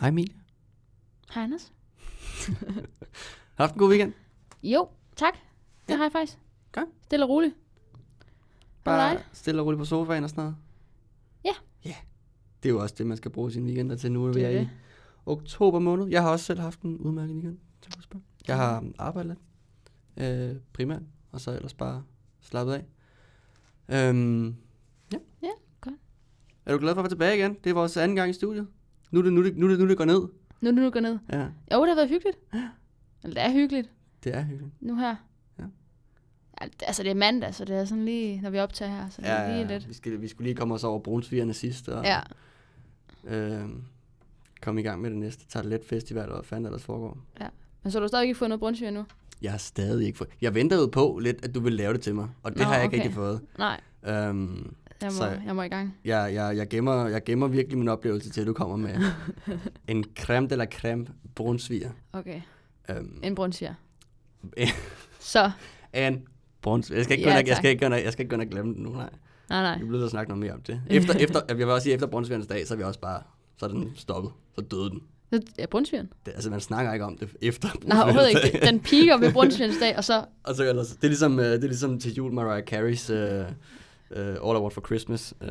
Hej Emilie. Hej Anders. Har du haft en god weekend? Jo, tak. Det Ja. har jeg faktisk. Godt. Stille og roligt. Bare dig? stille og roligt på sofaen og sådan noget? Ja. Ja. Det er jo også det, man skal bruge sine weekender til. Nu er vi i oktober måned. Jeg har også selv haft en udmærket weekend. Jeg har arbejdet lidt. Øh, primært. Og så ellers bare slappet af. Øhm, ja. Ja, godt. Er du glad for at være tilbage igen? Det er vores anden gang i studiet. Nu er det, nu det, nu det, nu det går ned. Nu er det nu går ned. Ja, Jo, det har været hyggeligt. Eller det er hyggeligt det er hyggeligt. nu her. Ja. Al- Altså, det er mandag, så det er sådan lige, når vi optager her, så det Ja, er lige ja, lidt. vi, skal, vi skulle lige komme os over brunsvigerne sidst. Og, Ja, øh, komme i gang med det næste. Tager let festival, og hvad fanden ellers foregår. men så har du stadig ikke fået noget brunsviger nu? Jeg har stadig ikke fået... Jeg venter jo på lidt, at du vil lave det til mig. Og det Nå, har jeg ikke okay. rigtig fået. Nej, Øhm, jeg må, Så- jeg må i gang. jeg, jeg, jeg, gemmer, jeg gemmer virkelig min oplevelse til, at du kommer med en creme de la creme brunsviger. Okay, Øhm, en brunsviger. så, en brunsviger. Jeg skal ikke, Ja, ja, jeg, skal ikke, og- jeg skal ikke ind og glemme den nu, nej. nej, nej. Vi bliver at snakke noget mere om det. Efter, efter, jeg vil også sige, efter brunsvigernes dag, så er vi også bare... Så er den stoppet. Så døde den. Ja, brunsvigeren. Det, altså, man snakker ikke om det efter Nej, overhovedet ikke. brunsvigernes. Den piker ved brunsvigerens dag, og så... Og så ellers, det er ligesom, øh, det er ligesom til jul Mariah Carey's uh, uh, All I Want For Christmas. Uh,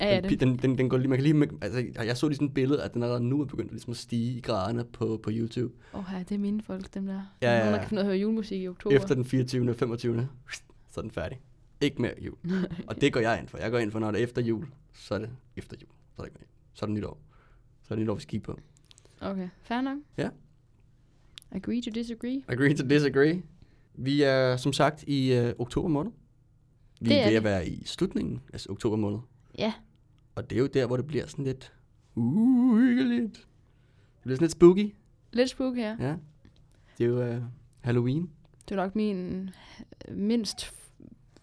Ja, ja, den, den, den, den går lige, man kan lige, altså, jeg så lige sådan et billede, at den allerede nu er begyndt ligesom at stige i graderne på, på YouTube. Åh, oh, det er mine folk, dem der. Ja, ja, ja. kan finde ud af at høre julemusik i oktober. Efter den 24. og 25. Så er den færdig. Ikke mere jul. og det går jeg ind for. Jeg går ind for, når det er efter jul, så er det efter jul. Så er det ikke mere. Så er det nytår. Så er det nytår, vi skal kigge på. Okay, fair nok. Ja. Agree to disagree. Agree to disagree. Vi er som sagt i øh, oktober måned. Vi Det er er ved at være i slutningen af oktober måned. Ja, Og det er jo der, hvor det bliver sådan lidt uhyggeligt. Det bliver sådan lidt spooky. lidt spooky her. Ja. Det er jo uh, Halloween. Det er nok min øh, mindst,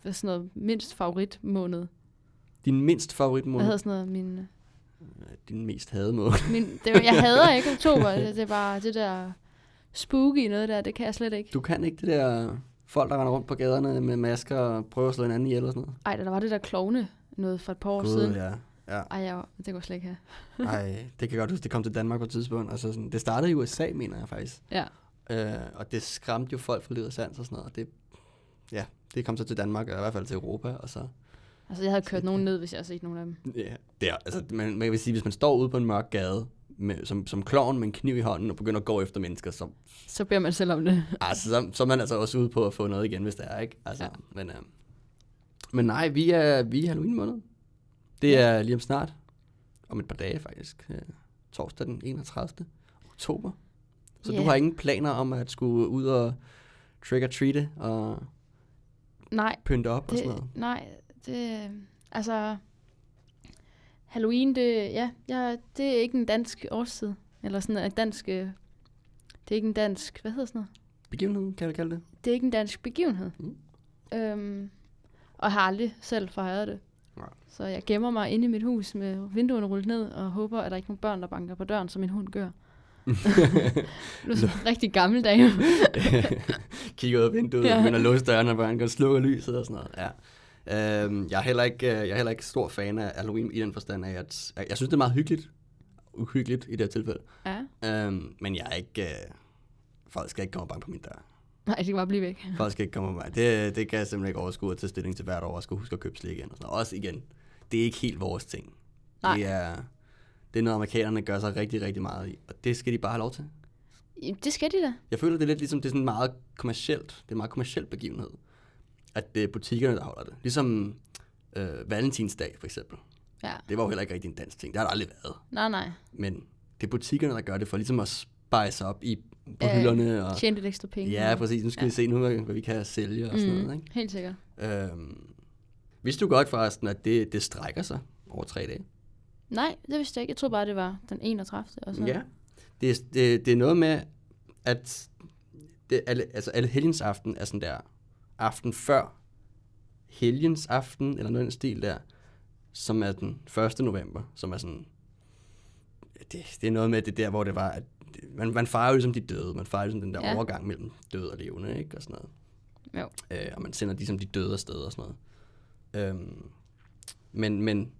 hvad sådan noget, mindst favorit måned. Din mindst Hvad favoritmåned. hedder sådan noget? Min, øh, Din mest hademåned. min, det var, jeg hader ikke oktober. Det, det er bare det der spooky noget der, det kan jeg slet ikke. Du kan ikke det der folk, der render rundt på gaderne med masker og prøver at slå hinanden ihjel og sådan noget. Ej, der var det der klovne noget for et par år siden. ja. ja. Ej, jeg, det kunne jeg slet ikke have. Ej, det kan jeg godt huske, det kom til Danmark på et tidspunkt. Altså sådan, det startede i USA, mener jeg faktisk. Ja. Øh, og det skræmte jo folk fra livet og sans og sådan noget. Og det, ja, det kom så til Danmark, og i hvert fald til Europa, og så Altså, jeg havde kørt nogen ned, hvis jeg havde set nogen af dem. Ja, det er, altså, man, man kan sige, hvis man står ude på en mørk gade, med, som, som klovn med en kniv i hånden, og begynder at gå efter mennesker, så, Så beder man selv om det. altså, så, så er man altså også ude på at få noget igen, hvis det er, ikke? Altså, Ja. men, øh, men nej, vi er, vi er Halloween måned. Det er lige om snart. Om et par dage, faktisk. Øh, torsdag den 31. oktober. Så Ja. du har ingen planer om at skulle ud og trick-or-treate og Nej, pynte op og det, sådan noget? nej, det, altså, Halloween, det, ja, ja, det er ikke en dansk årstid, eller sådan en dansk, øh, det er ikke en dansk, hvad hedder sådan noget? Begivenhed, kan vi kalde det? Det er ikke en dansk begivenhed. Mm. Øhm, og jeg har aldrig selv fejret det. Nej. Så jeg gemmer mig inde i mit hus med vinduerne rullet ned, og håber, at der ikke er nogen børn, der banker på døren, som min hund gør. Du er sådan en rigtig gammel dame. kigger ud af vinduet, Ja. begynder at låse dørene, og bare går slukker lyset og sådan noget. Ja. Øhm, jeg, er heller ikke, øh, jeg er heller ikke stor fan af Halloween i den forstand af, at jeg, jeg synes, det er meget hyggeligt. Uhyggeligt i det her tilfælde. Ja. Øhm, men jeg er ikke... Øh, folk skal ikke komme og banke på min dør. Nej, det kan bare blive væk. Folk skal ikke komme og banke. Det, det kan jeg simpelthen ikke overskue at tage stilling til hvert år, og skal huske at købe slik igen. Og sådan noget. Også igen, det er ikke helt vores ting. Nej. Det er, det er noget, amerikanerne gør sig rigtig, rigtig meget i. Og det skal de bare have lov til. Det skal de da. Jeg føler, det er lidt ligesom, det er sådan meget kommercielt. Det er en meget kommerciel begivenhed. At det er butikkerne, der holder det. Ligesom øh, Valentinsdag, for eksempel. Ja. Det var jo heller ikke rigtig en dansk ting. Det har der aldrig været. Nej, nej. Men det er butikkerne, der gør det for ligesom at spice op i, på Ja, hylderne. Og, Tjene lidt ekstra penge. ja, præcis. Nu skal Ja. vi se nu, hvad, vi kan sælge og sådan mm, noget. Ikke? Helt sikkert. Øhm, vidste du godt forresten, at det, det strækker sig over tre dage? Nej, det vidste jeg ikke. Jeg troede bare, det var den 31. Og så. Ja. Det, det, det er noget med, at det, alle, altså alle helgens aften er sådan der aften før helgens aften, eller noget i den stil der, som er den 1. november, som er sådan, det, det er noget med det der, hvor det var, at det- man, man fejrer jo ligesom de døde, man fejrer ligesom den der Ja. overgang mellem døde og levende, ikke, og sådan noget. Jo. Øh, og man sender ligesom de døde afsted og sådan noget. Øhm, men, men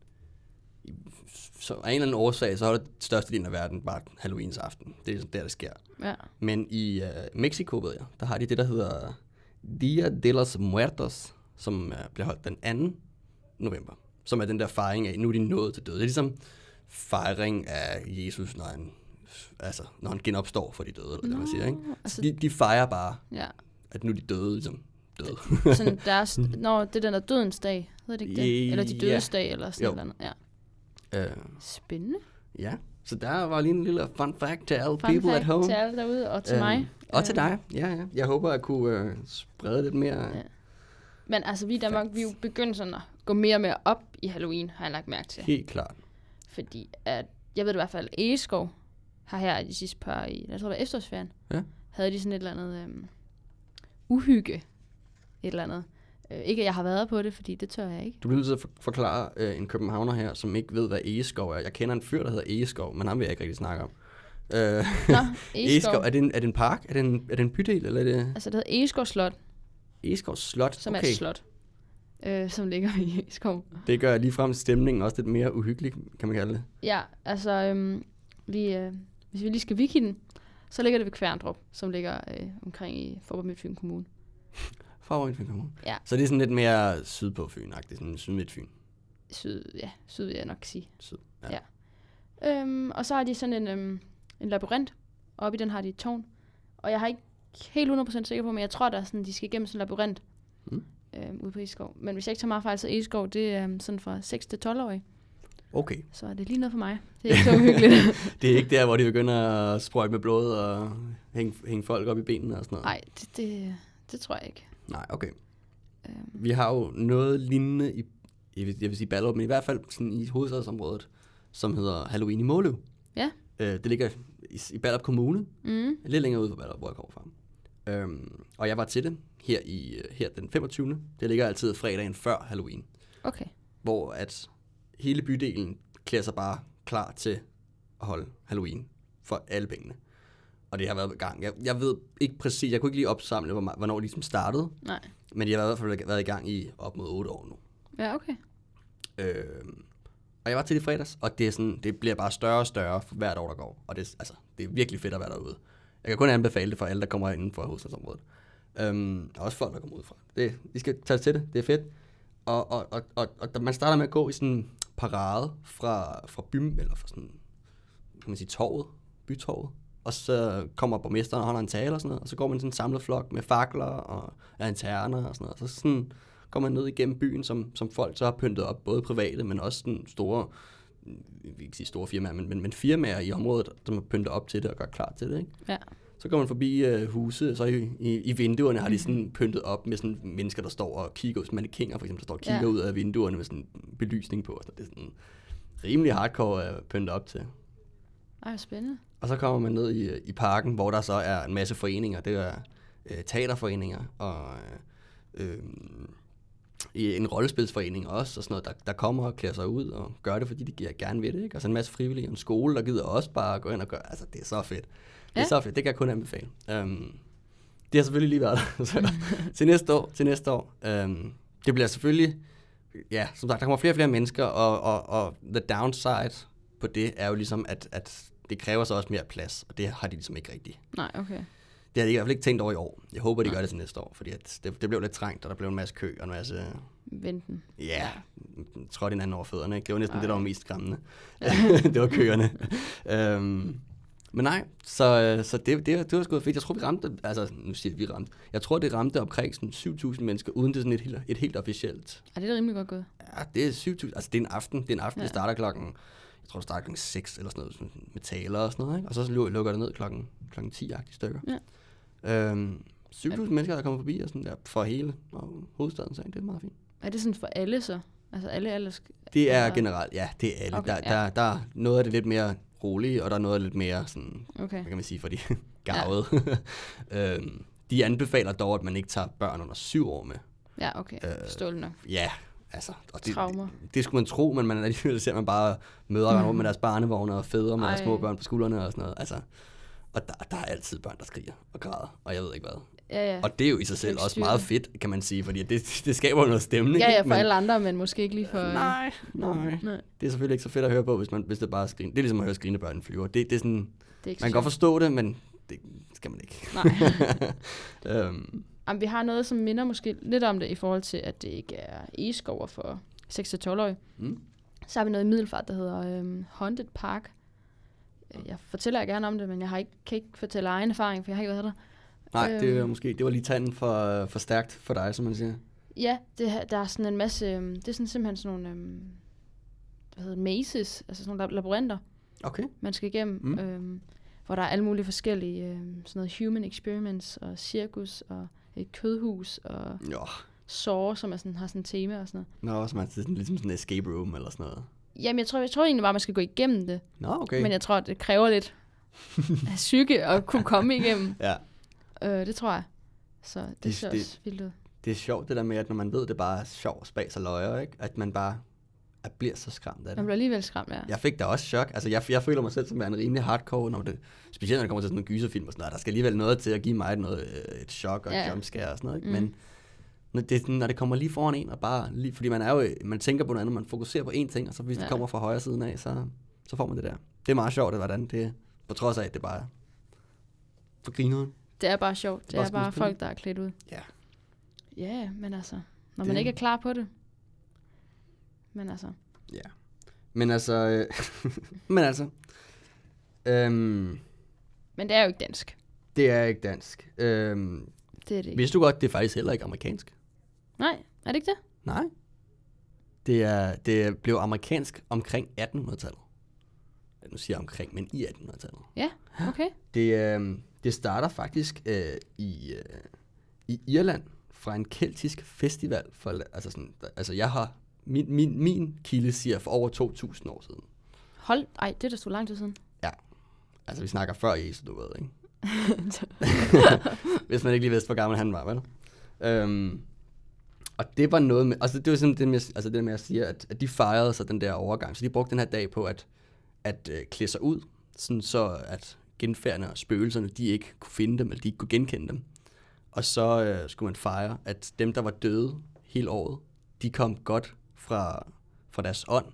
så af en eller anden årsag, så holder største del af verden bare Halloweens aften. Det er sådan der, det sker. Ja. Men i uh, Mexico, ved jeg, der har de det, der hedder Dia de los Muertos, som uh, bliver holdt den 2. november. Som er den der fejring af, nu er de nået til døde. Det er ligesom fejring af Jesus, når han, altså, når han genopstår for de døde, eller man siger. Ikke? altså- Så de, de fejrer bare, Ja. at nu er de døde, ligesom døde. Sådan deres, når det er den der dødens dag, hedder det ikke det? Eller de Ja. dødes dag, eller sådan Jo. eller andet. Ja. uh, Spændende. ja, så der var lige en lille fun fact to all Fun people fact at home. til alle derude, og til Øhm, mig. Og til dig, ja, ja. Jeg håber at kunne uh, sprede lidt mere. Ja. Men altså, vi i Danmark, vi er jo begyndt sådan at gå mere og mere op i Halloween, har jeg lagt mærke til. Helt klart. Fordi at, jeg ved det i hvert fald, Egeskov har her de sidste par, i, jeg tror det var efterårsferien, Ja. havde de sådan et eller andet øhm, uhygge. Et eller andet. Øh, ikke at jeg har været på det, fordi det tør jeg ikke. Du bliver nødt til at for- forklare øh, en københavner her, som ikke ved, hvad egeskov er. Jeg kender en fyr, der hedder egeskov, men ham vil jeg ikke rigtig snakke om. Øh, Nå, egeskov, er det, en, er det en park? Er det en, er det en bydel, eller er det Altså, det hedder Egeskov Slot, Egeskov Slot? som okay. er et slot, øh, som ligger i Egeskov. Det gør ligefrem stemningen også lidt mere uhyggelig, kan man kalde det. Ja, altså, øhm, vi, øh, hvis vi lige skal wiki den, så ligger det ved Kværndrup, som ligger øh, omkring i Forborg Midtfyn Kommune. Forår Fyn Kommune. Ja. Så det er sådan lidt mere syd på Fyn-agtigt, sådan syd midt Fyn. Syd, ja, syd vil jeg nok sige. Syd, ja. Ja. Øhm, og så har de sådan en, øhm, en labyrint, og oppe i den har de et tårn. Og jeg har ikke helt 100% sikker på, men jeg tror, der er sådan, de skal igennem sådan en labyrint Mm. øhm, ude på Eskov. Men hvis jeg ikke tager meget fejl, så Eskov, det er øhm, sådan fra 6 til 12 år. Okay. Så er det lige noget for mig. Det er ikke så uhyggeligt. Det er ikke der, hvor de begynder at sprøjte med blod og hænge, hænge folk op i benene og sådan noget? Nej, det, det, det tror jeg ikke. Nej, okay. Øhm, Vi har jo noget lignende i, jeg vil, jeg vil sige Ballerup, men i hvert fald sådan i hovedstadsområdet, som hedder Halloween i Måløv. Ja. Øh, det ligger i, i Ballerup Kommune, mm, lidt længere ude fra Ballerup, hvor jeg kommer fra. Øhm, og jeg var til det her, i, øh, her den 25. Det ligger altid fredagen før Halloween, okay. hvor at hele bydelen klæder sig bare klar til at holde Halloween for alle pengene. Og det har været i gang. Jeg, jeg ved ikke præcis, jeg kunne ikke lige opsamle, hvor, hvornår det ligesom startede, Nej. men jeg har i hvert fald været i gang i op mod 8 år nu. Ja, okay. Øh, og jeg var til det i fredags, og det, er sådan, det bliver bare større og større for hvert år, der går. Og det, er- altså, det er virkelig fedt at være derude. Jeg kan kun anbefale det for alle, der kommer inden for hovedstadsområdet. Øhm, og også folk, der kommer ud fra. Det, I skal tage til det, det er fedt. Og, og, og, og, og man starter med at gå i sådan en parade fra, fra byen, eller fra sådan, kan man sige, torvet, bytorvet. Og så kommer borgmesteren og holder en tale og sådan noget, og så går man sådan en samlet flok med fakler og lanterner og sådan noget. Og så sådan går man ned igennem byen, som, som folk så har pyntet op, både private, men også sådan store, vi kan ikke sige store firmaer, men, men, men firmaer i området, som har pyntet op til det og gør klar til det. Ikke? Ja. Så går man forbi øh, huse, så i, i, i vinduerne har de sådan pyntet op med sådan mennesker, der står og kigger ud, mannequiner for eksempel, der står og kigger Ja. ud af vinduerne med sådan belysning på. Så det er sådan rimelig hardcore at pynte op til. Ej, spændende. Og så kommer man ned i, i parken, hvor der så er en masse foreninger. Det er øh, teaterforeninger og øh, øh, i en rollespilsforening også, og sådan noget, der, der kommer og klæder sig ud og gør det, fordi de giver gerne ved det. Ikke? Og så en masse frivillige, og en skole, der gider også bare gå ind og gøre. Altså, det er så fedt. Det er Ja. så fedt. Det kan jeg kun anbefale. Um, det har selvfølgelig lige været der. så, til næste år, til næste år. Um, det bliver selvfølgelig, ja, som sagt, der kommer flere og flere mennesker, og, og, og the downside på det er jo ligesom, at, at det kræver så også mere plads, og det har de ligesom ikke rigtigt. Nej, okay. Det har de i hvert fald ikke tænkt over i år. Jeg håber, de Nej. gør det til næste år, fordi at det, det blev lidt trængt, og der blev en masse kø og en masse, Venten. ja, trådte hinanden over fødderne. Ikke? Det var næsten Ej. det, der var mest skræmmende. det var køerne. øhm, men nej, så, så det, det, det var sgu fedt. Jeg tror, vi ramte, altså nu siger jeg, vi ramte. Jeg tror, det ramte omkring sådan 7.000 mennesker, uden det er sådan et helt, et helt officielt. Ej, det er da rimelig godt gået. Ja, det er 7.000, altså det er en aften. Det er en aften, ja. Det starter klokken, jeg tror, det starter klokken 6 eller sådan noget, med taler og sådan noget, ikke? Og så lu- lukker det ned klokken, klokken 10-agtige stykker. Ja. Øhm, 7.000 mennesker, der kommer forbi og sådan der, for hele og hovedstaden, så det er meget fint. Er det sådan for alle så? Altså alle alders... Det er generelt, ja, det er alle. Okay, der, ja. der, der er noget af det lidt mere rolige, og der er noget lidt mere sådan, Okay. hvad kan man sige, for de gavede. Ja. øhm, de anbefaler dog, at man ikke tager børn under syv år med. Ja, okay. Øh, Forståeligt nok. Ja, altså. Og det, Traumer. det, det skulle man tro, men man alligevel ser man bare mødre mm. rundt med deres barnevogne og fædre med deres små børn på skuldrene og sådan noget. Altså, og der, der er altid børn, der skriger og græder, og jeg ved ikke hvad. Ja, ja. Og det er jo i sig selv også meget fedt, kan man sige, fordi det, det skaber noget stemning. Ja, ja, for Men- alle andre, men måske ikke lige for... Nej, nej. Nej, Det er selvfølgelig ikke så fedt at høre på, hvis, man, hvis det bare er skrin. Det er ligesom at høre skrinebørn flyver. Det, det er sådan, det er man kan godt forstå det, men det skal man ikke. Nej. øhm, Jamen, vi har noget, som minder måske lidt om det, i forhold til, at det ikke er eskover for 6-12-årige. mm. Så har vi noget i Middelfart, der hedder øhm, Haunted Park. Øh, Jeg fortæller gerne om det, men jeg har ikke, kan ikke fortælle egen erfaring, for jeg har ikke været der. Nej, det, er Øhm. måske, det var lige tanden for, for stærkt for dig, som man siger. Ja, det, der er sådan en masse... øhm, Det er sådan simpelthen sådan nogle... Øhm, hvad hedder mazes, altså sådan nogle lab- labyrinter, Okay. man skal igennem, Mm. øhm, hvor der er alle mulige forskellige øhm, sådan noget human experiments og cirkus og et kødhus og Jo, Saw, som er sådan, har sådan et tema og sådan noget. Nå, som er sådan, ligesom sådan en escape room eller sådan noget. Jamen, jeg tror, jeg tror egentlig bare, man skal gå igennem det. Nå, okay. Men jeg tror, det kræver lidt af psyke at kunne komme igennem. Ja, Øh, det tror jeg. Så det, Det- ser det- også vildt ud. det er sjovt det der med, at når man ved, det bare er sjov, spas og løjer, ikke? At man bare at bliver så skræmt af Man det. bliver alligevel skræmt, ja. Jeg fik da også chok. Altså, jeg, jeg føler mig selv som en rimelig hardcore, når det, specielt når det kommer til sådan en gyserfilm og sådan noget. Der skal alligevel noget til at give mig noget, øh, et chok og Ja. jumpscare og sådan noget. Ikke? Mm. Men når det, er sådan, når det kommer lige foran en, og bare lige, fordi man er jo, man tænker på noget andet, man fokuserer på én ting, og så hvis det Ja. kommer fra højre siden af, så, så får man det der. Det er meget sjovt, det, hvordan det er. På trods af, at det bare er for grineren. Det er bare sjovt. Det Bare er bare folk, der er klædt ud. Ja. Ja, men altså, når Det- man ikke er klar på det. Men altså, Ja. Men altså, øh, men altså, øhm, men det er jo ikke dansk. det er ikke dansk. Øhm, Det er det ikke. vidste du godt, det er faktisk heller ikke amerikansk? Nej, er det ikke det? Nej. Det, er, det blev amerikansk omkring 1800-tallet. Ja, Nu siger jeg omkring, men i 1800-tallet. Ja, okay. Det, øh, det starter faktisk øh, i, øh, i Irland fra en keltisk festival. For, altså, sådan, altså jeg har, min, min, min kilde siger for over 2.000 år siden. Hold, ej, det er da så lang tid siden. Altså vi snakker før Jesus, du ved, ikke? Hvis man ikke lige vidste, hvor gammel han var, vel? Øhm, og det var noget med, altså det var sådan det med, altså det med at sige, at, at de fejrede så den der overgang, så de brugte den her dag på at, at øh, klæde sig ud, sådan så at genfærdene og spøgelserne, de ikke kunne finde dem, eller de ikke kunne genkende dem. Og så øh, skulle man fejre, at dem, der var døde hele året, de kom godt fra, fra deres ånd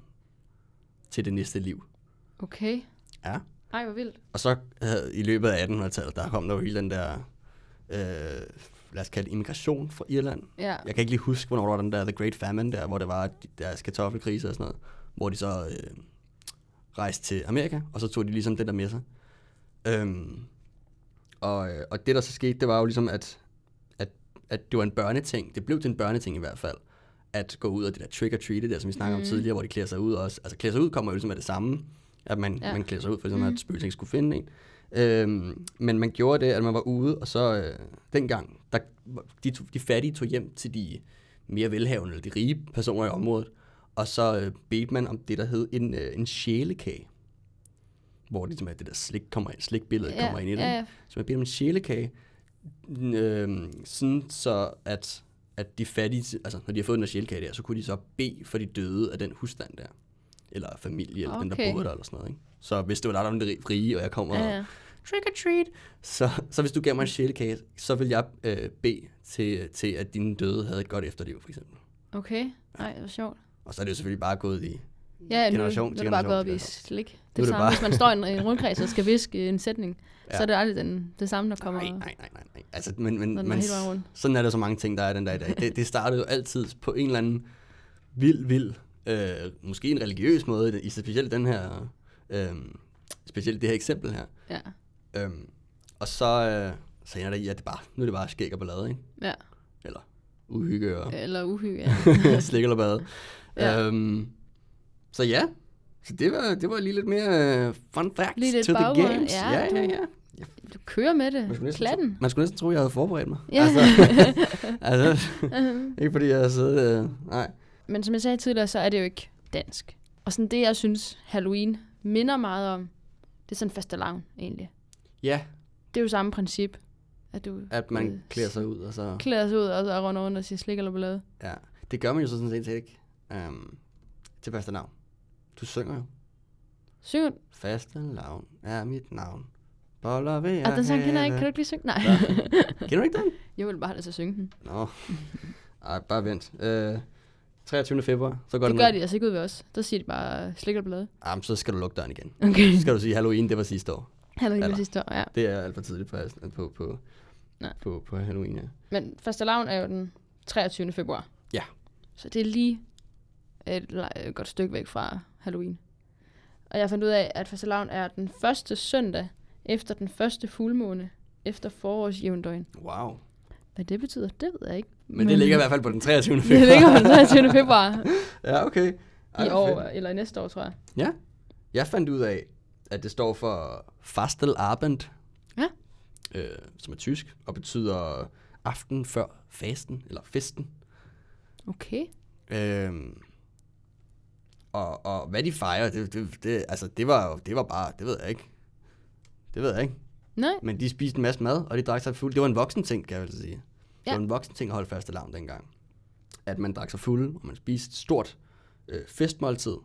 til det næste liv. Okay. Ja. Ej, hvor vildt. Og så havde, i løbet af 1800-tallet, der kom der jo hele den der, øh, lad os kalde det immigration fra Irland. Ja. Jeg kan ikke lige huske, hvornår der var den der The Great Famine der, hvor det var de- deres kartoffelkrise og sådan noget, hvor de så øh, rejste til Amerika, og så tog de ligesom det der med sig. Øhm, og, øh, og det der så skete, det var jo ligesom, at, at, at det var en børneting. Det blev til en børneting i hvert fald, at gå ud af det der trick-or-treat, der som vi snakkede mm. om tidligere, hvor de klæder sig ud også. Altså klæder sig ud kommer jo ligesom af det samme, at man, ja. Man klæder sig ud, for eksempel Mhm. at spøgelsen ikke skulle finde en. Øhm, men man gjorde det, at man var ude, og så øh, dengang, der, de, tog, de fattige tog hjem til de mere velhavende, eller de rige personer i området, og så øh, bedte man om det, der hed en, øh, en sjælekage. Hvor det, det der slik kommer ind, slikbilledet ja, kommer ind i det. Ja, ja. Så man beder om en sjælekage, øh, sådan så at, at de fattige, altså når de har fået den der sjælekage der, så kunne de så bede for de døde af den husstand der. Eller familie, eller den der Okay. boede der, eller sådan noget. Ikke? Så hvis det var der, der var rige, og jeg kommer ja, og ja. trick or treat, så, så hvis du gav mig en sjælekage, så vil jeg øh, bede til, til, at dine døde havde et godt efterliv, for eksempel. Okay. Ej, det var sjovt. Og så er det jo selvfølgelig bare gået i... Ja, nu, Generation nu er til det bare gået op i slik. Nu Det er er det samme, bare- hvis man står i en, en rundkreds og skal viske en sætning, Ja. så er det aldrig den, det samme, der kommer, Nej, nej, nej, nej, nej. Altså, men, men, er rundt. sådan er der så mange ting, der er den dag i dag. Det, det startede jo altid på en eller anden vild, vild, øh, måske en religiøs måde, i specielt den her, øh, specielt det her eksempel her. Ja, Øhm, og så, øh, så ender det i, at det bare, nu er det bare skæg og ballade, ikke? ja. Eller uhygge og Eller uhygge, ja. slik eller bade. Ja. Øhm, så ja, så det var, det var lige lidt mere uh, fun facts Lige lidt to the baggrund. games. Ja, ja, ja, du- ja. Du kører med Man det. skulle, næsten tro, man skulle næsten tro, jeg havde forberedt mig. Ja. Altså, altså, ikke fordi jeg havde siddet... Øh, nej. Men som jeg sagde tidligere, så er det jo ikke dansk. Og sådan det, jeg synes, Halloween minder meget om, det er sådan fastelavn egentlig. Ja, Det er jo samme princip, at du at man øh, klæder sig ud, og så... klæder sig ud, og så runder rundt og siger slik eller ballade. Ja, det gør man jo så sådan set ikke. Um, til faste navn. Du synger jo. Synger Faste navn er mit navn. Boller ved Ah, den sang kender jeg ikke. Kan du ikke lige synge? Nej. Kender du ikke den? jeg vil bare have til at synge den. Nå. Ej, bare vent. Øh, 23. februar, så går Det den gør de altså ikke ud ved os. Der siger de bare, slikker blade. Jamen, så skal du lukke døren igen. Okay. Så skal du sige, Halloween, det var sidste år. Halloween Eller- var sidste år, ja. Det er alt for tidligt på, på, på, Nej. på, på Halloween, ja. Men første lavn er jo den 23. februar. Ja. Så det er lige et, la- et godt stykke væk fra Halloween. Og jeg fandt ud af, at første lavn er den første søndag efter den første fuldmåne efter forårsjævndøgn. Wow. Hvad det betyder, det ved jeg ikke. Men det ligger i hvert fald på den 23. det februar. ligger på den 23. februar ja, okay. Ej, i år, fedt. eller næste år, tror jeg. Ja. Jeg fandt ud af, at det står for Fastelabend. Ja. Øh, som er tysk, og betyder aften før fasten, eller festen. Okay. Øhm, og, og hvad de fejrer, det, det, det, altså, det var det var bare, det ved jeg ikke. Det ved jeg ikke. Nej, Men de spiste en masse mad, og de drak sig fuld. Det var en voksen ting, kan jeg vel sige. Det var en voksen ting at holde faste lavn dengang. At man drak sig fuld, og man spiste stort øh, festmåltid.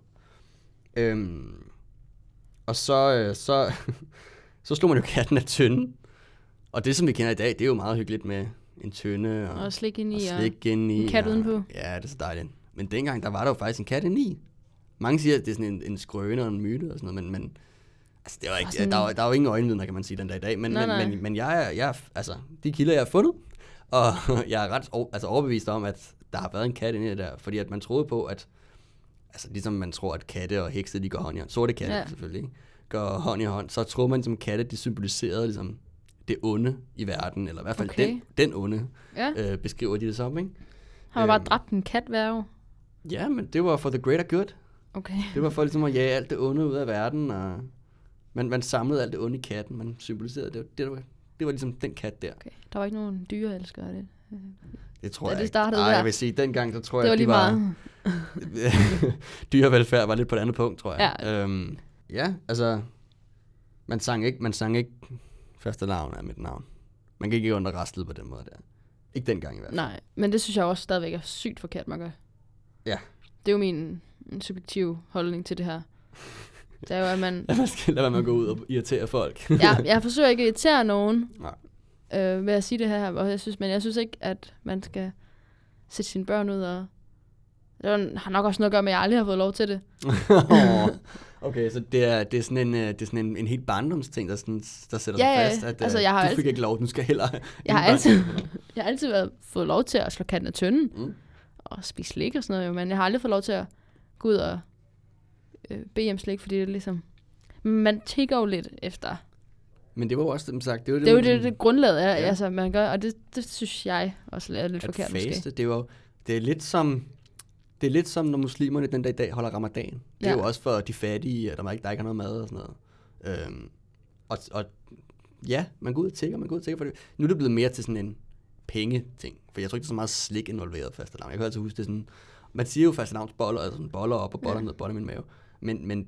Øhm, og så, øh, så, så slog man jo katten af tynden. Og det, som vi kender i dag, det er jo meget hyggeligt med en tønde og, og slik ind i, og slik ind i. en kat og, udenpå. Ja, det er så dejligt. Men dengang, der var der jo faktisk en kat inde i. Mange siger, at det er sådan en, en skrøne og en myte og sådan noget, men, men altså, det var ikke, sådan- der, var, der var jo ingen øjenvidner, kan man sige, den dag i dag. Men, Nej, men, nej. men, men jeg, er, jeg, er- altså, de kilder, jeg har fundet, og jeg er ret over, altså, overbevist om, at der har været en kat inde i det der, fordi at man troede på, at altså ligesom man tror, at katte og hekse, de går hånd i hånd. Sorte katte Ja. selvfølgelig, ikke? Går hånd i hånd. Så troede man, som katte, de symboliserede ligesom det onde i verden, eller i hvert fald Okay. den, den onde, Ja, øh, beskriver de det som, ikke? har man bare øhm. dræbt en kat år. Ja, men det var for the greater good. Okay. Det var for ligesom at jage alt det onde ud af verden, og man, man samlede alt det onde i katten, man symboliserede det. Det var, det var ligesom den kat der. okay. Der var ikke nogen dyreelskere det. Det tror Da jeg det ikke. startede Ej, der. jeg vil sige, dengang, så tror Det jeg, var at de lige var... meget. dyrevelfærd var lidt på et andet punkt, tror jeg. Ja. Øhm, ja, altså, man sang ikke, man sang ikke første navn af mit navn. Man gik ikke under rastet på den måde der. Ikke dengang i hvert fald. Nej, men det synes jeg også stadigvæk er sygt forkert, man gør. Ja. Det er jo min min subjektive holdning til det her. Det er jo, at man... Ja, man skal lade være med at gå ud og irritere folk. Jeg, jeg forsøger ikke at irritere nogen Nej. øh, ved at sige det her, og jeg synes, men jeg synes ikke, at man skal sætte sine børn ud og... Det har nok også noget at gøre med, at jeg aldrig har fået lov til det. Okay, så det er, det er sådan en, øh, det er sådan en, en helt barndomsting, der, sådan, der sætter Ja, ja, sig fast, at altså, øh, jeg har du fik altid- ikke lov, du skal heller... Jeg har altid, jeg har altid været, fået lov til at slå katten af tynden Mm. og spise slik og sådan noget, jo, men jeg har aldrig fået lov til at gå ud og øh, bede om slik, fordi det er ligesom... Man tigger jo lidt efter. Men det var jo også, som sagt, det var Det er jo det, det grundlaget er, Ja. altså, man gør, og det, det synes jeg også er lidt at forkert faste, måske. det er jo det er lidt som det er lidt som når muslimerne den dag i dag holder ramadan. Det er Ja. jo også for de fattige, og der, ikke, der ikke har noget mad og sådan noget. Øhm, og, og ja, man går ud og tigger, man går ud og tigger for det. Nu er det blevet mere til sådan en pengeting, for jeg tror ikke, der er så meget slik involveret faste Jeg kan altid huske det sådan, man siger jo faste boller, altså sådan boller op og boller Ja. ned, boller i min mave. Men, men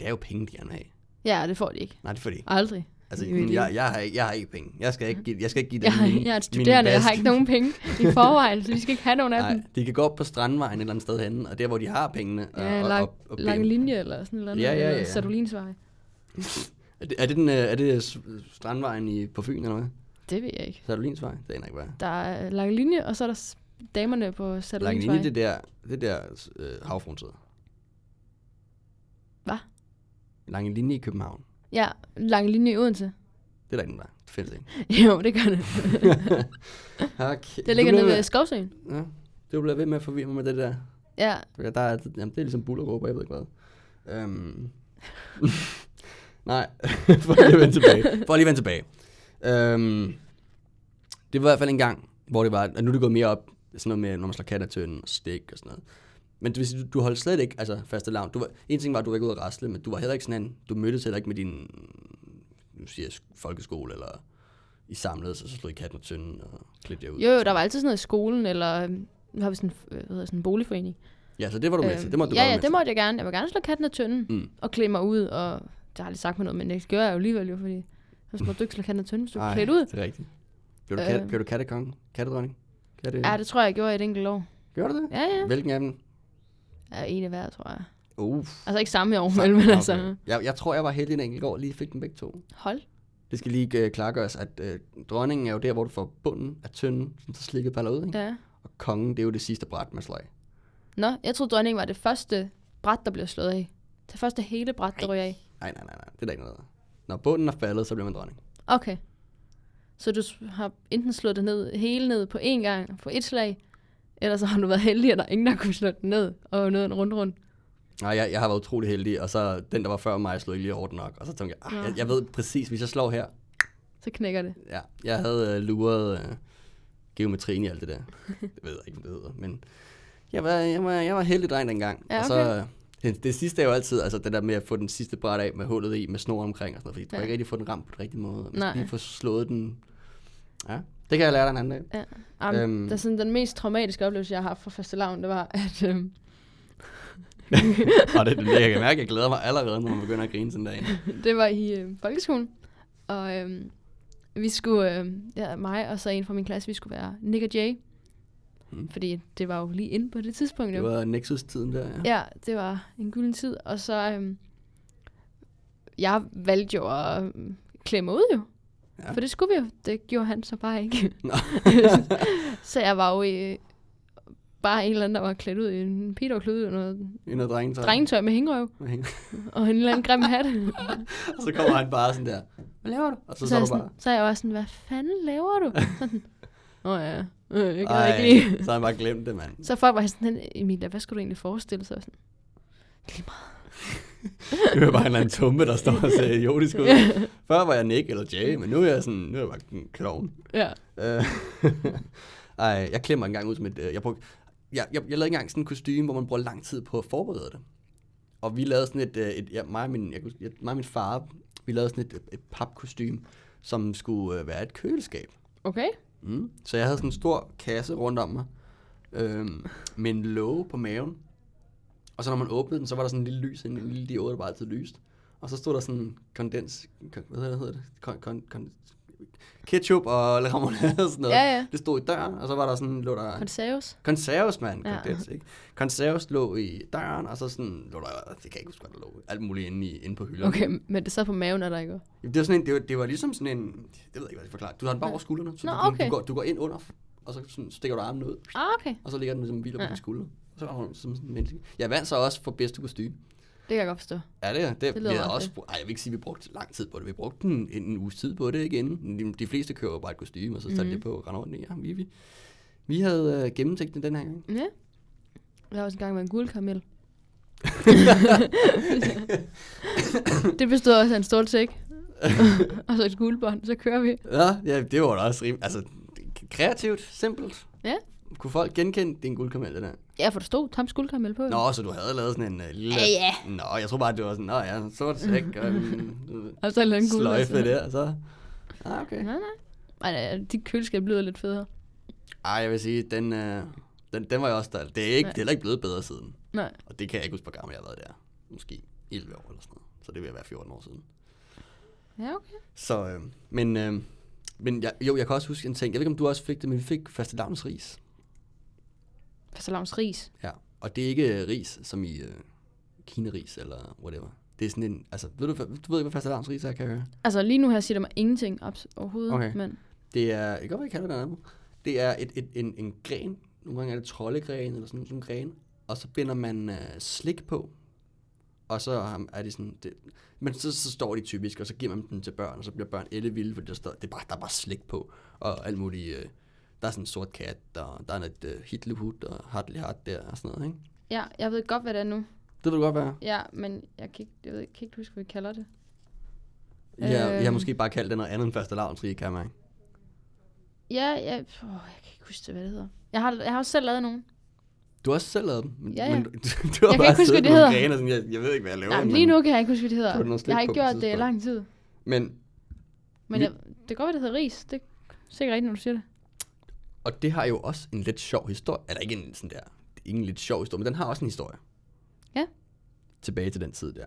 det er jo penge, de gerne vil have. Ja, det får de ikke. Nej, det er fordi. Aldrig. Altså, det. jeg, jeg, har, ikke- jeg har ikke penge. Jeg skal ikke give, jeg skal ikke give dem Jeg, min, jeg er et studerende, jeg har ikke nogen penge i forvejen, så de skal ikke have nogen af Nej, dem. de kan gå op på strandvejen et eller andet sted henne, og der, hvor de har pengene. Ja, og, lang, og, og, lang linje eller sådan noget. Ja, ja, ja, ja. Eller Sadulinsvej. Er det, er det, den, øh, er det strandvejen i, på Fyn, eller hvad? Det ved jeg ikke. Sadulinsvej? Det aner jeg ikke, hvad. Der er lang linje, og så er der damerne på Lang Sadulinsvej. linje, det der, det der øh, havfrunset. Hvad? Lang linje i København. Ja, lang linje i Odense. Det er der ikke, der. Det findes ikke. jo, det gør det. Okay. Det ligger nede ved Skovsøen. Ja, du bliver ved med at forvirre mig med det der. Ja, Ja, Der er, jamen, det er ligesom buller råber, jeg ved ikke hvad. Um, nej, for lige at vende tilbage. For lige at vende tilbage. Um, det var i hvert fald en gang, hvor det var, og nu er det gået mere op, sådan noget med, når man slår kat af tønden og stik og sådan noget. Men det vil sige, du, du holdt slet ikke, altså faste lavn. Du var, en ting var, at du var ikke ude at rasle, men du var heller ikke sådan en, du mødtes heller ikke med din, nu siger jeg, sk- folkeskole, eller I samledes, og så slog I katten af tønden og klædte jer ud. jo, jo, der var altid sådan noget i skolen, eller øhm, nu har vi sådan, øh, hvad hedder, sådan en boligforening. Ja, så det var du med til. Det måtte du Øhm, ja, ja, det med måtte jeg gerne. Jeg vil gerne slå katten af tynden Mm. og klæde mig ud, og det har jeg aldrig sagt mig noget, men det gør jeg jo alligevel jo, fordi så må du ikke slå katten af tynden, hvis du er klædt ud. det er rigtigt. Blev du, kat, Øh. blev du kattekonge? Kattedronning? Katte... Ja, det tror jeg, jeg gjorde i et enkelt år. Gjorde du det? Ja, ja. Hvilken af dem? Ja, en af hver, tror jeg. Uh, Altså ikke samme år, men, men altså, Jeg, jeg tror, jeg var heldig en enkelt år, lige fik dem begge to. hold Det skal lige øh, klargøres, at øh, dronningen er jo der, hvor du får bunden af tynden, sådan så slikket falder ud, ikke? Ja. Og kongen, det er jo det sidste bræt, man slår af. Nå, jeg troede, dronningen var det første bræt, der blev slået af. Det første hele bræt, der ryger af. Nej, nej, nej, nej. Det er der ikke noget. Når bunden er faldet, så bliver man dronning. Okay. Så du har enten slået det ned, hele ned på én gang, på et slag, eller så har du været heldig, at der er ingen, der kunne slå den ned, og ned en rundt rundt. Nej, jeg, jeg har været utrolig heldig, og så den, der var før mig, slog ikke lige hårdt nok. Og så tænkte jeg, ah, jeg, jeg ved præcis, hvis jeg slår her. Så knækker det. Ja, jeg havde øh, luret øh, geometrien i alt det der. Det ved jeg ikke, om det hedder, men jeg var, jeg var, jeg var heldig dreng dengang. Ja, Og så, øh, det, det, sidste er jo altid, altså det der med at få den sidste bræt af med hullet i, med snor omkring og sådan noget, fordi du Ja. kan ikke rigtig få den ramt på den rigtige måde. Man skal lige få slået den. Ja, det kan jeg lære dig en anden dag. Ja. Um, Øhm. der, sådan, den mest traumatiske oplevelse, jeg har haft fra første lavn, det var, at øhm, og det, det, jeg kan mærke, at jeg glæder mig allerede, når man begynder at grine sådan en dag. det var i øh, folkeskolen. Og øhm, vi skulle, øh, ja, mig og så en fra min klasse, vi skulle være Nick og Jay. Mm. Fordi det var jo lige inde på det tidspunkt. Det var Nexus-tiden der, ja. Ja, det var en gylden tid. Og så, øhm, jeg valgte jo at øhm, klæde mig ud jo. Ja. For det skulle vi jo. Det gjorde han så bare ikke. Så jeg var jo i, bare en eller anden, der var klædt ud i en pidorklude og noget En af drengetøj. drengetøj med hængerøv. og en eller anden grim hat. og så kommer han bare sådan der, hvad laver du? Og så, så, så, jeg du bare, sådan, så er jeg også sådan, hvad fanden laver du? Sådan, Åh oh, ja, øh, jeg Ej, ikke lide. så har han bare glemt det, mand. Så folk var sådan, Emilia, hvad skulle du egentlig forestille sig? Sådan, lige meget. Det er bare en eller anden tumpe, der står og ser idiotisk ud. Før var jeg Nick eller Jay, men nu er jeg sådan, nu er jeg bare en klovn. ja. Øh, Ej, jeg klemmer engang ud som et, øh, jeg, brugte, jeg, jeg, jeg lavede engang sådan en kostume, hvor man bruger lang tid på at forberede det. Og vi lavede sådan et, øh, et ja, mig, og min, jeg, jeg, mig og min far, vi lavede sådan et, et papkostume, som skulle øh, være et køleskab. Okay. Mm. Så jeg havde sådan en stor kasse rundt om mig, øhm, med en låge på maven. Og så når man åbnede den, så var der sådan en lille lys, en lille diode, der bare altid lyst. Og så stod der sådan kondens, kon, hvad hedder det? Kon, kon, kon, ketchup og remoulade og sådan noget. Ja, ja. Det stod i døren, og så var der sådan, lå der... Konserves. Konserves, mand. Ja. Kondens, ikke? Konserves lå i døren, og så sådan, lå der, det kan jeg ikke huske, hvad der lå. Alt muligt inde, i, inde på hylderne. Okay, men det sad på maven, er der ikke? Jamen, Det var, sådan en, det, var, det var ligesom sådan en, det ved jeg ikke, hvad jeg skal forklare. Du har den bare Ja. over skuldrene, så Nå, du, okay. du, går, du går ind under, og så sådan stikker du armen ud, Ah, okay. og så ligger den ligesom hviler på Ja. din skulder. Så er hun som sådan en menneske. Jeg vandt så også for bedste kostume. Det kan jeg godt forstå. Ja, det er det. Det det lyder også, ej, jeg vil ikke sige, at vi brugte lang tid på det. Vi brugte en, en, en uges tid på det, inden. De, de fleste kører jo bare et kostume, og så tager Mhm. det på og rundt i. Ja, vi, vi, vi havde øh, gennemtænkt det den her gang. Ja. Jeg har også engang været en guldkaramel. det bestod også af en stor sæk. og så et guldbånd, så kører vi. Ja, ja det var da også rim. Altså, kreativt, simpelt. Ja. Kunne folk genkende din guldkamel, det der? Ja, for der stod Tams guldkaramel på. Nå, så du havde lavet sådan en uh, lille... Ja, ja. Nå, jeg tror bare, det var sådan, nå ja, sort sæk og en Og så en guld. sløjfe der, så... Ah, okay. Nej, nej. Ej, nej, de køleskab lyder lidt federe. Ej, jeg vil sige, den, uh, den, den var jeg også stolt. Det er, ikke, Ja. det er heller ikke blevet bedre siden. Nej. Og det kan jeg ikke huske, hvor gammel jeg har været der. Måske 11 år eller sådan noget. Så det vil være 14 år siden. Ja, okay. Så, øh, men, øh, men jeg, jo, jeg kan også huske en ting. Jeg ved ikke, om du også fik det, men vi fik faste ris. Fastelavns ris. Ja. Og det er ikke øh, ris, som i øh, kinaris eller whatever. Det er sådan en, altså, ved du, du ved ikke, hvad faste ris er, kan jeg høre? Altså lige nu her siger det mig ingenting overhovedet. Okay. Men Det er, jeg kan godt være, jeg kalder det andet. Det er et, et, en, en gren. Nogle gange er det troldegren eller sådan, sådan en gren. Og så binder man øh, slik på. Og så er det sådan... Det, men så, så står de typisk, og så giver man dem til børn, og så bliver børn ellevilde, fordi der, står, det er bare, der er bare slik på. Og alt muligt... Øh, der er sådan en sort kat, og der er noget øh, Hitlerhut og Hartley Hart der og sådan noget, ikke? ja, jeg ved godt, hvad det er nu. Det vil du godt være. Ja, men jeg kan ikke, jeg ved, ikke- kan ikke huske, hvad vi kalder det. Jeg, jeg har Øhm. måske bare kaldt det noget andet end faste lavnsrig, kan man? Ja, ja, åh, jeg kan ikke huske, hvad det hedder. Jeg har, jeg har også selv lavet nogen. Du har også selv lavet dem. Men, Ja, ja. Men du, du har kan bare ikke huske, hvad det hedder. grene sådan, jeg, jeg ved ikke, hvad jeg laver. Nej, men lige nu kan jeg ikke huske, hvad det hedder. Jeg har ikke gjort det i lang tid. Men Men Vi- jeg, det kan godt være, det hedder ris. Det er sikkert rigtigt, når du siger det. Og det har jo også en lidt sjov historie. Eller ikke en sådan der, ikke en lidt sjov historie, men den har også en historie. Ja. Tilbage til den tid der.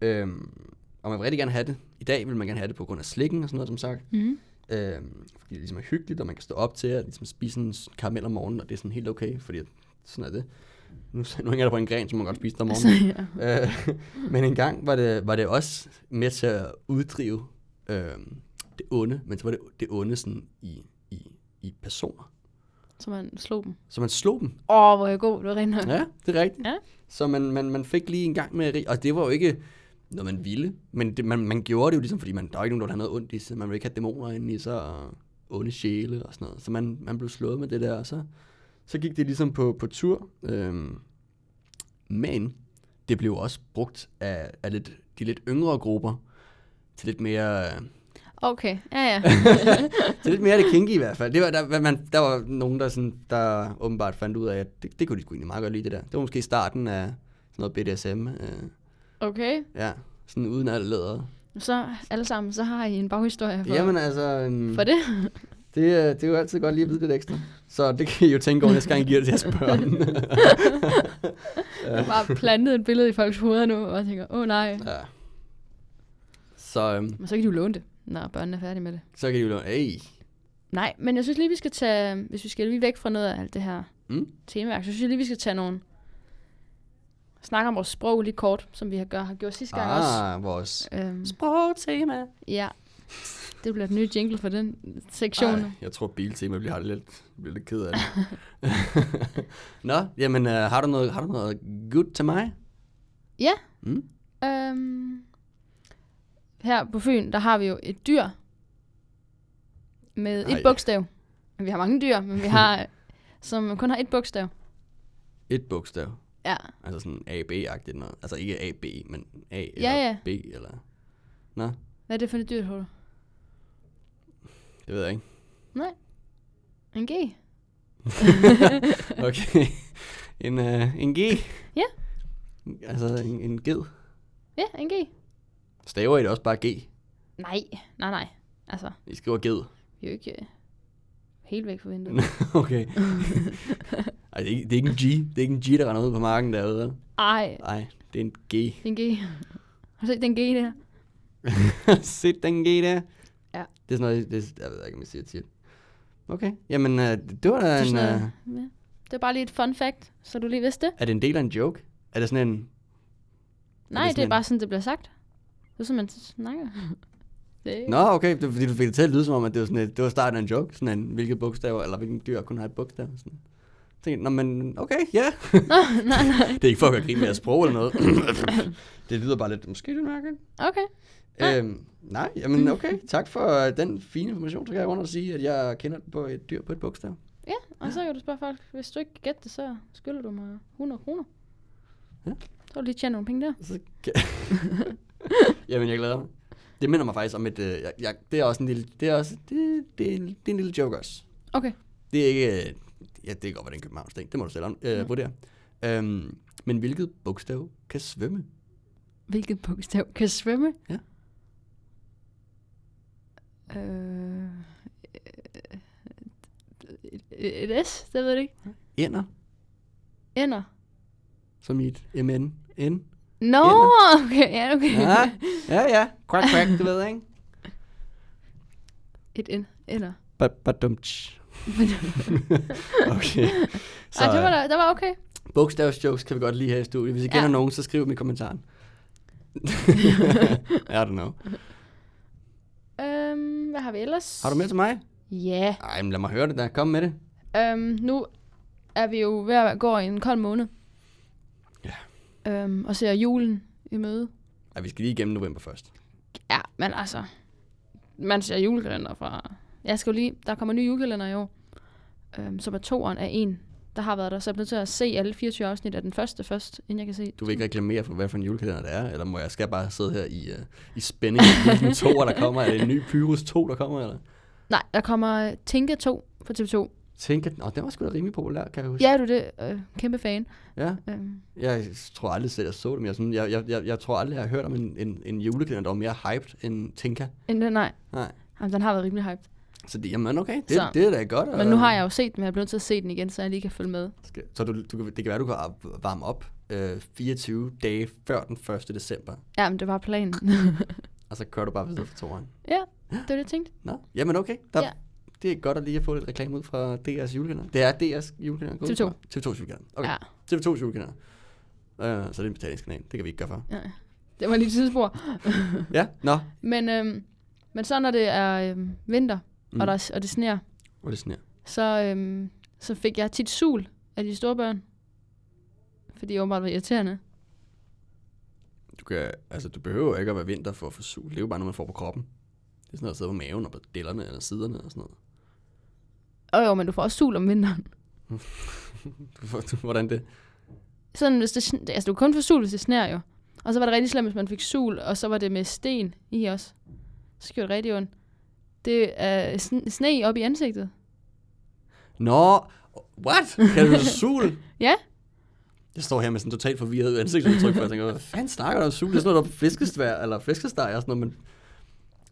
Øhm, og man vil rigtig gerne have det. I dag vil man gerne have det på grund af slikken og sådan noget, som sagt. Mm. Øhm, fordi det ligesom er hyggeligt, og man kan stå op til at ligesom spise en karamel om morgenen, og det er sådan helt okay, fordi sådan er det. Nu, nu hænger der på en gren, så man godt spise det om Altså, morgenen. ja. Øh, men en gang var det, var det også med til at uddrive øhm, det onde, men så var det det onde sådan i, i, personer. Så man slog dem. Så man slog dem. Åh, oh, hvor er jeg god. Det var rent. Ja, det er rigtigt. Ja. Så man, man, man fik lige en gang med, og det var jo ikke noget, man ville, men det, man, man gjorde det jo ligesom, fordi man, der var ikke nogen, der have noget ondt i sig. Man ville ikke have dæmoner inde i sig, og onde sjæle og sådan noget. Så man, man blev slået med det der, og så, så gik det ligesom på, på tur. Øhm, men det blev også brugt af, af lidt, de lidt yngre grupper til lidt mere... Okay, ja, ja. til lidt mere det kinky i hvert fald. Det var, der, man, der var nogen, der, sådan, der åbenbart fandt ud af, at det, det kunne de sgu egentlig meget godt lide, det der. Det var måske starten af sådan noget BDSM. Øh, Okay, ja, sådan uden alt læder. så alle sammen, så har I en baghistorie for, Jamen altså, um, for det. det, øh, det er jo altid godt lige at vide lidt ekstra. Så det kan I jo tænke over, næste gang I giver det til jeres børn. Jeg har bare plantet et billede i folks hoveder nu, og tænker, åh oh, nej. ja. Så, um, Men så kan de jo låne det, når børnene er færdige med det. så kan de jo låne, hey, Nej, men jeg synes lige, vi skal tage, hvis vi skal lige væk fra noget af alt det her Mm. temaværk, så synes jeg lige, vi skal tage nogle, snakke om vores sprog lige kort, som vi har, gør, har gjort sidste gang også. ah, vores Øhm, sprogtema. ja, det bliver den nye jingle for den sektion. Ej, jeg tror biltema bliver lidt, bliver lidt ked af det. Nå, jamen uh, har, du noget, har du noget good til mig? Ja. Mm? Øhm, her på Fyn, der har vi jo et dyr med Ej. et bogstav. Vi har mange dyr, men vi har, som kun har et bogstav. Et bogstav. Ja, Altså sådan A-B-agtigt noget. Altså ikke A-B, men A eller Ja, ja. B eller... Nå, hvad er det for et dyr, tror du? det ved jeg ikke. En G? Okay. en, uh, en G? Ja. Altså en, en ged. Ja, en G. Staver I det også bare G? Nej, nej, nej. Altså, I skriver ged. vi er jo ikke øh, helt væk fra vinduet. okay. Ej, det, er ikke, det er ikke en G. Det er ikke en G, der render ud på marken derude. vel? Ej, Nej, det er en G. det er en G. Har du set den G der? Sæt den G der. Ja. Det er sådan noget, det, jeg ved ikke, om jeg siger tit. Okay, jamen uh, det var da Det er, en... sådan noget, ja. det er bare lige et fun fact, så du lige vidste det. er det en del af en joke? Er det sådan en... Nej, det sådan er en- bare sådan, det bliver sagt. Det er sådan, man snakker. Det Nå, okay, det, er fordi du fik det til at lyde som om, at det var, sådan et, det var starten af en joke, sådan en, hvilket bogstaver, eller hvilken dyr kun har et bogstav. Sådan. Jeg tænkte, nå, men okay, ja. Nå, nej, nej. det er ikke for at gøre grin med jeres sprog eller noget. det lyder bare lidt, måske lidt mærkeligt. Okay. Nej. Øhm, nej, jamen okay, tak for øh, den fine information. Så kan jeg rundt og sige, at jeg kender på et dyr på et bogstav. Ja, og så kan du spørge folk, hvis du ikke kan gætte det, så skylder du mig 100 kroner. Ja. Så vil du lige tjene nogle penge der. Så. jamen, jeg glæder mig. Det minder mig faktisk om et, øh, jeg, jeg, det er også en lille, det er også, det, det, er, en- det er en lille joke også. Okay. Det er ikke, øh, ja, det kan godt er en Københavns ting. Det må du selv øh, Ja. vurdere. Øhm, men hvilket bogstav kan svømme? Hvilket bogstav kan svømme? Ja. Øh, et, et S, det ved jeg ikke. Ender, Ender. som i et MN. N. Nå, Ender. okay, ja, okay. Ja, ja, ja. Quack, quack, det ved ikke? Et en, ender. Badumtsch. okay. Så Ej, det var, øh, da, det var okay. bogstavsjokes kan vi godt lige have i studiet. Hvis I Ja. kender nogen, så skriv dem i kommentaren. I don't know. Øhm, hvad har vi ellers? Har du mere til mig? Ja. Ej, men lad mig høre det der. Kom med det. Øhm, nu er vi jo ved at gå i en kold måned. Ja. Øhm, og ser julen i møde. Ej, vi skal lige igennem november først. Ja, men altså, man ser julekalender fra... Jeg skal jo lige, der kommer nye julekalender i år, øhm, som er toeren af en, der har været der. Så jeg er nødt til at se alle 24 afsnit af den første først, inden jeg kan se... Du vil ikke reklamere for, hvad for en julekalender det er? Eller må jeg, skal bare sidde her i, uh, i spænding? Hvilken toer, der kommer? Er det en ny Pyrus 2, der kommer? Eller? Nej, der kommer Tinka 2 på TV2. Tænker, Nå, den var sgu da rimelig populær, kan jeg huske. Ja, er du det? Øh, kæmpe fan. ja. Øhm, Jeg tror aldrig selv, jeg så dem. Jeg, sådan, jeg, jeg, jeg, jeg tror aldrig, jeg har hørt om en, en, en julekalender, der var mere hyped end Tinka. inden den, nej. Nej. Jamen, den har været rimelig hyped. Så det, jamen okay, det, Så- det er da godt. Men nu har jeg jo set den, men jeg er blevet nødt til at se den igen, så jeg lige kan følge med. Så du, du, det kan være, du kan varme op øh, 24 dage før den 1. december. Ja, men det var planen. Og så kører du bare videre for toeren. ja, det var det, jeg tænkte. Nå, jamen okay. Der, Ja. Det er godt at lige at få lidt reklame ud fra DR's julekalender. Det er DR's julekalender. gå ud TV2. fra. TV2's julekalender. Okay, Ja. TV2's julekalender. Uh, så det er en betalingskanal. Det kan vi ikke gøre for. ja. Det var lige et tidsspor. Ja, nå. Men øhm, Men så når det er øhm, vinter, Mm. og, der, og det sneer, Hvor det sneer. så, øhm, så fik jeg tit sul af de store børn. Fordi det åbenbart var irriterende. Du, kan, altså, du behøver ikke at være vinter for at få sol. Det er jo bare noget, man får på kroppen. Det er sådan noget, der sidder på maven og på dellerne eller siderne og sådan noget. Og jo, men du får også sul om vinteren. Du får, du, hvordan det? Sådan, hvis det, altså, du kan kun få sul, hvis det sneer jo. Og så var det rigtig slemt, hvis man fik sul, og så var det med sten i også. Så gjorde det rigtig ondt. Det er sn- sne op i ansigtet. Nå, what? Kan du sol? Ja. Jeg står her med sådan totalt forvirret ansigtsudtryk, for jeg tænker, hvad fanden snakker du om sol? Det er sådan noget, der er fiskestvær, eller fiskesteg og sådan noget, men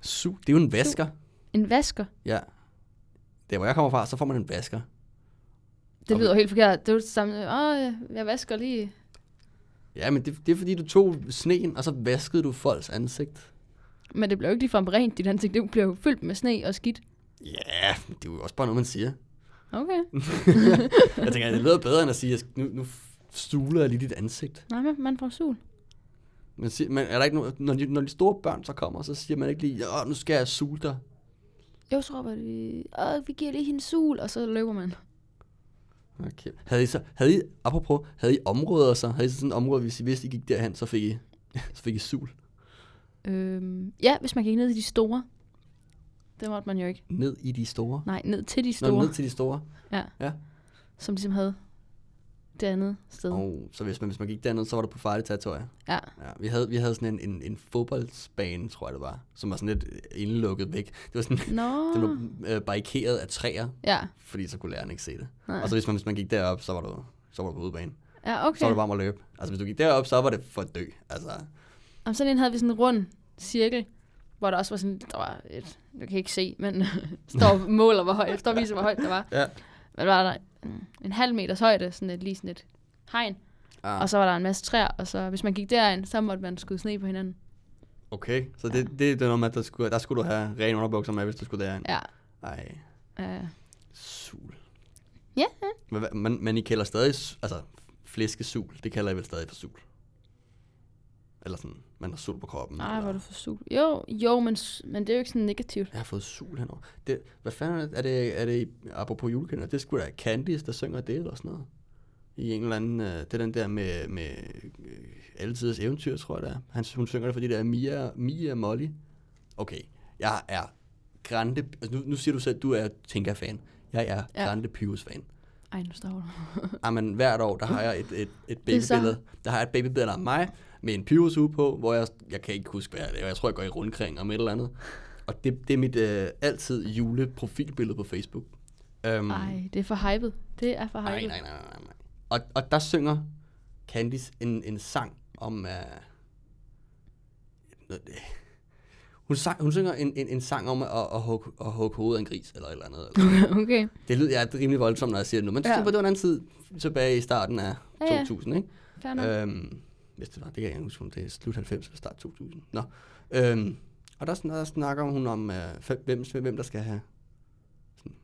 sol, det er jo en vasker. En vasker. Ja. Der, hvor jeg kommer fra, så får man en vasker. Det Okay. lyder helt forkert. Det er jo det samme. Åh, jeg vasker lige. Ja, men det, det er fordi, du tog sneen, og så vaskede du folks ansigt. Men det bliver jo ikke ligefrem rent, dit ansigt. Det bliver jo fyldt med sne og skidt. Ja, det er jo også bare noget, man siger. Okay. Jeg tænker, det lyder bedre end at sige, at nu, nu stuler jeg lige dit ansigt. Nej, men man får sul. Men, sig- men er der ikke noget, når de, når de store børn så kommer, så siger man ikke lige, Åh, nu skal jeg sule dig. Jo, så råber de, Åh, vi giver lige hende sul, og så løber man. Okay. Havde I så, havde I, apropos, havde I områder så? Havde I sådan et område, hvis I vidste, I gik derhen, så fik I, så fik I sul? Øhm, ja, hvis man gik ned til de store. Det måtte man jo ikke. Ned i de store? Nej, ned til de Nå, store, ned til de store. ja. Ja. Som ligesom havde det andet sted. Og så hvis man, hvis man gik derned, så var du på farligt territorie. Ja. Ja, vi havde, vi havde sådan en, en, en fodboldsbane, tror jeg det var, som var sådan lidt indelukket væk. Det var sådan, Nå. den var øh, barrikeret af træer, Ja. fordi så kunne læreren ikke se det. Nej. Og så hvis man, hvis man gik derop, så var du, så var du på udebane. Ja, okay. Så var det bare om at løbe. Altså hvis du gik derop, så var det for at dø. Altså, Om sådan en havde vi sådan en rund cirkel, hvor der også var sådan, der var et, jeg kan ikke se, men står måler, hvor højt, står viser, hvor højt der var. ja. Men var der en halv meters højde, sådan et, lige sådan et hegn, Ah, og så var der en masse træer, og så hvis man gik derind, så måtte man skyde sne på hinanden. okay, så det, det, det er noget med, at der skulle, der skulle du have rene underbukser med, hvis du skulle derind. Ja. Ej, Uh, sul. Ja. Hvad- men, men I kalder stadig, altså flæskesul, det kalder I vel stadig for sul? Eller sådan, man har sul på kroppen. ej, eller, hvor er du for sul. Jo, jo, men, men det er jo ikke sådan negativt. Jeg har fået sul henover. Det, hvad fanden er det? Er det, er det apropos julekalender? Det skulle da Candice, der synger det eller sådan noget. I en eller anden, øh, det er den der med, med øh, eventyr, tror jeg det er. Han, hun synger det, fordi det er Mia, Mia Molly. Okay, jeg er Grande, altså nu, nu siger du selv, at du er Tinka-fan. Jeg er Ja. Grande Pyrus-fan. Ej, nu står du. Jamen, hvert år, der har jeg et, et, et babybillede. Der har jeg et babybillede af mig med en Pyrus uge på, hvor jeg, jeg kan ikke huske, hvad jeg laver. Jeg tror, jeg går i rundkring om et eller andet. Og det, det er mit øh, altid juleprofilbillede på Facebook. Um, Ej, det er for hypet. Det er for hypet. nej, nej, nej, nej, nej. Og, og der synger Candice en, en sang om... Uh, noget, det, hun, sang, hun synger en, en, en sang om at, at, hugge, at hugge hovedet af en gris, eller et eller andet. Eller. okay. Det lyder ja, er rimelig voldsomt, når jeg siger det nu. Men Ja. ja. det var en anden tid tilbage i starten af Ja, ja. 2000, ikke? Fair nok. Øhm, hvis det var, det kan jeg ikke huske, om det er slut 90 eller start 2000. Nå. Øhm, og der, der snakker hun om, øh, hvem, hvem der skal have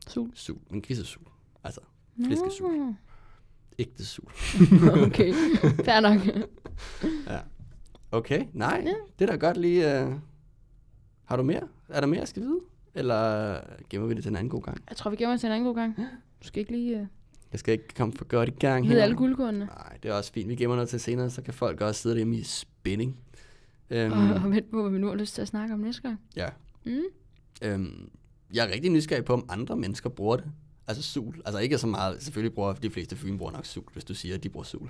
Sul. sul. En grisesul. Altså, flæskesul. Nå. ægte sul. okay, fair nok. Ja. Okay, nej. Ja. Ja. Det er da godt lige... Øh, har du mere? Er der mere, jeg skal vide? Eller gemmer vi det til en anden god gang? Jeg tror, vi gemmer til en anden god gang. Du skal ikke lige uh, Jeg skal ikke komme for godt i gang her. alle guldkornene. Nej, det er også fint. Vi gemmer noget til senere, så kan folk også sidde derhjemme i spænding. Øhm, Og, og vent på, hvad vi nu har lyst til at snakke om næste gang. Ja. Mm. Øhm, jeg er rigtig nysgerrig på, om andre mennesker bruger det. Altså sul. Altså ikke så meget. Selvfølgelig bruger de fleste fyn bruger nok sul, hvis du siger, at de bruger sul.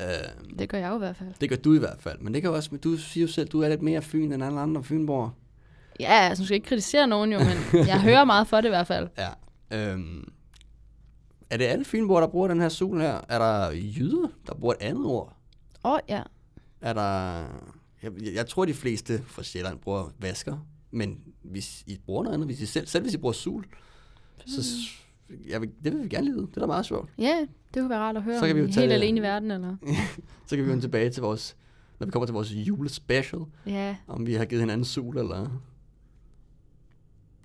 Øhm, Det gør jeg jo i hvert fald. det gør du i hvert fald. Men det kan også, du siger jo selv, at du er lidt mere fyn end alle andre fynborgere. Ja, altså, nu skal jeg ikke kritisere nogen jo, men jeg hører meget for det i hvert fald. Ja. Øhm, er det alle fynborgere, der bruger den her sul her? Er der jyder, der bruger et andet ord? Åh, oh, ja. Er der... Jeg, jeg tror, de fleste fra Sjælland bruger vasker. Men hvis I bruger noget andet, hvis I selv, selv hvis I bruger sul, så s- jeg vil, det vil vi gerne lide. Det er da meget sjovt. Ja, det kunne være rart at høre Så kan vi jo tage- helt alene i verden, eller? Så kan vi vende tilbage til vores, når vi kommer til vores julespecial, Ja, om vi har givet hinanden sul, eller...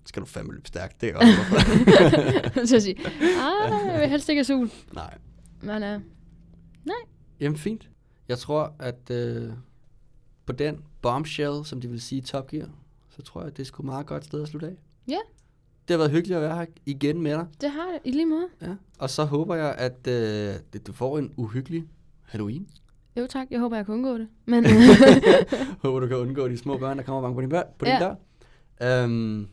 Skal du fandme løbe stærkt, det er også hvorfor. så sige, ah, jeg vil helst ikke have sul. Nej. Men uh, Jamen fint. Jeg tror, at øh, på den bombshell, som de vil sige i Top Gear, så tror jeg, det er sgu meget godt sted at slutte af. Ja. Det har været hyggeligt at være her igen med dig. Det har det, i lige måde. Ja. Og så håber jeg, at øh, at du får en uhyggelig Halloween. Jo tak, jeg håber, jeg kan undgå det. Men håber, du kan undgå de små børn, der kommer og banker på din, bør, på din Ja. dør. Øhm,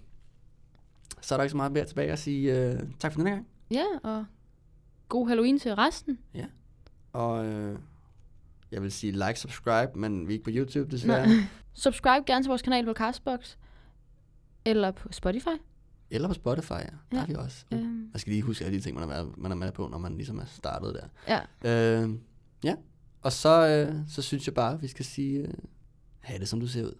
så er der ikke så meget mere tilbage at sige øh, tak for denne gang. ja, og god Halloween til resten. Og øh, jeg vil sige like, subscribe, men vi er ikke på YouTube desværre. Nej. Subscribe gerne til vores kanal på Castbox. Eller på Spotify. Eller på Spotify, ja. Der Ja. er vi også. Øhm, Man skal lige huske alle de ting, man er, man er med på, når man ligesom er startet der. ja, Øh, ja, og så, øh, så synes jeg bare, at vi skal sige, øh, have det som du ser ud.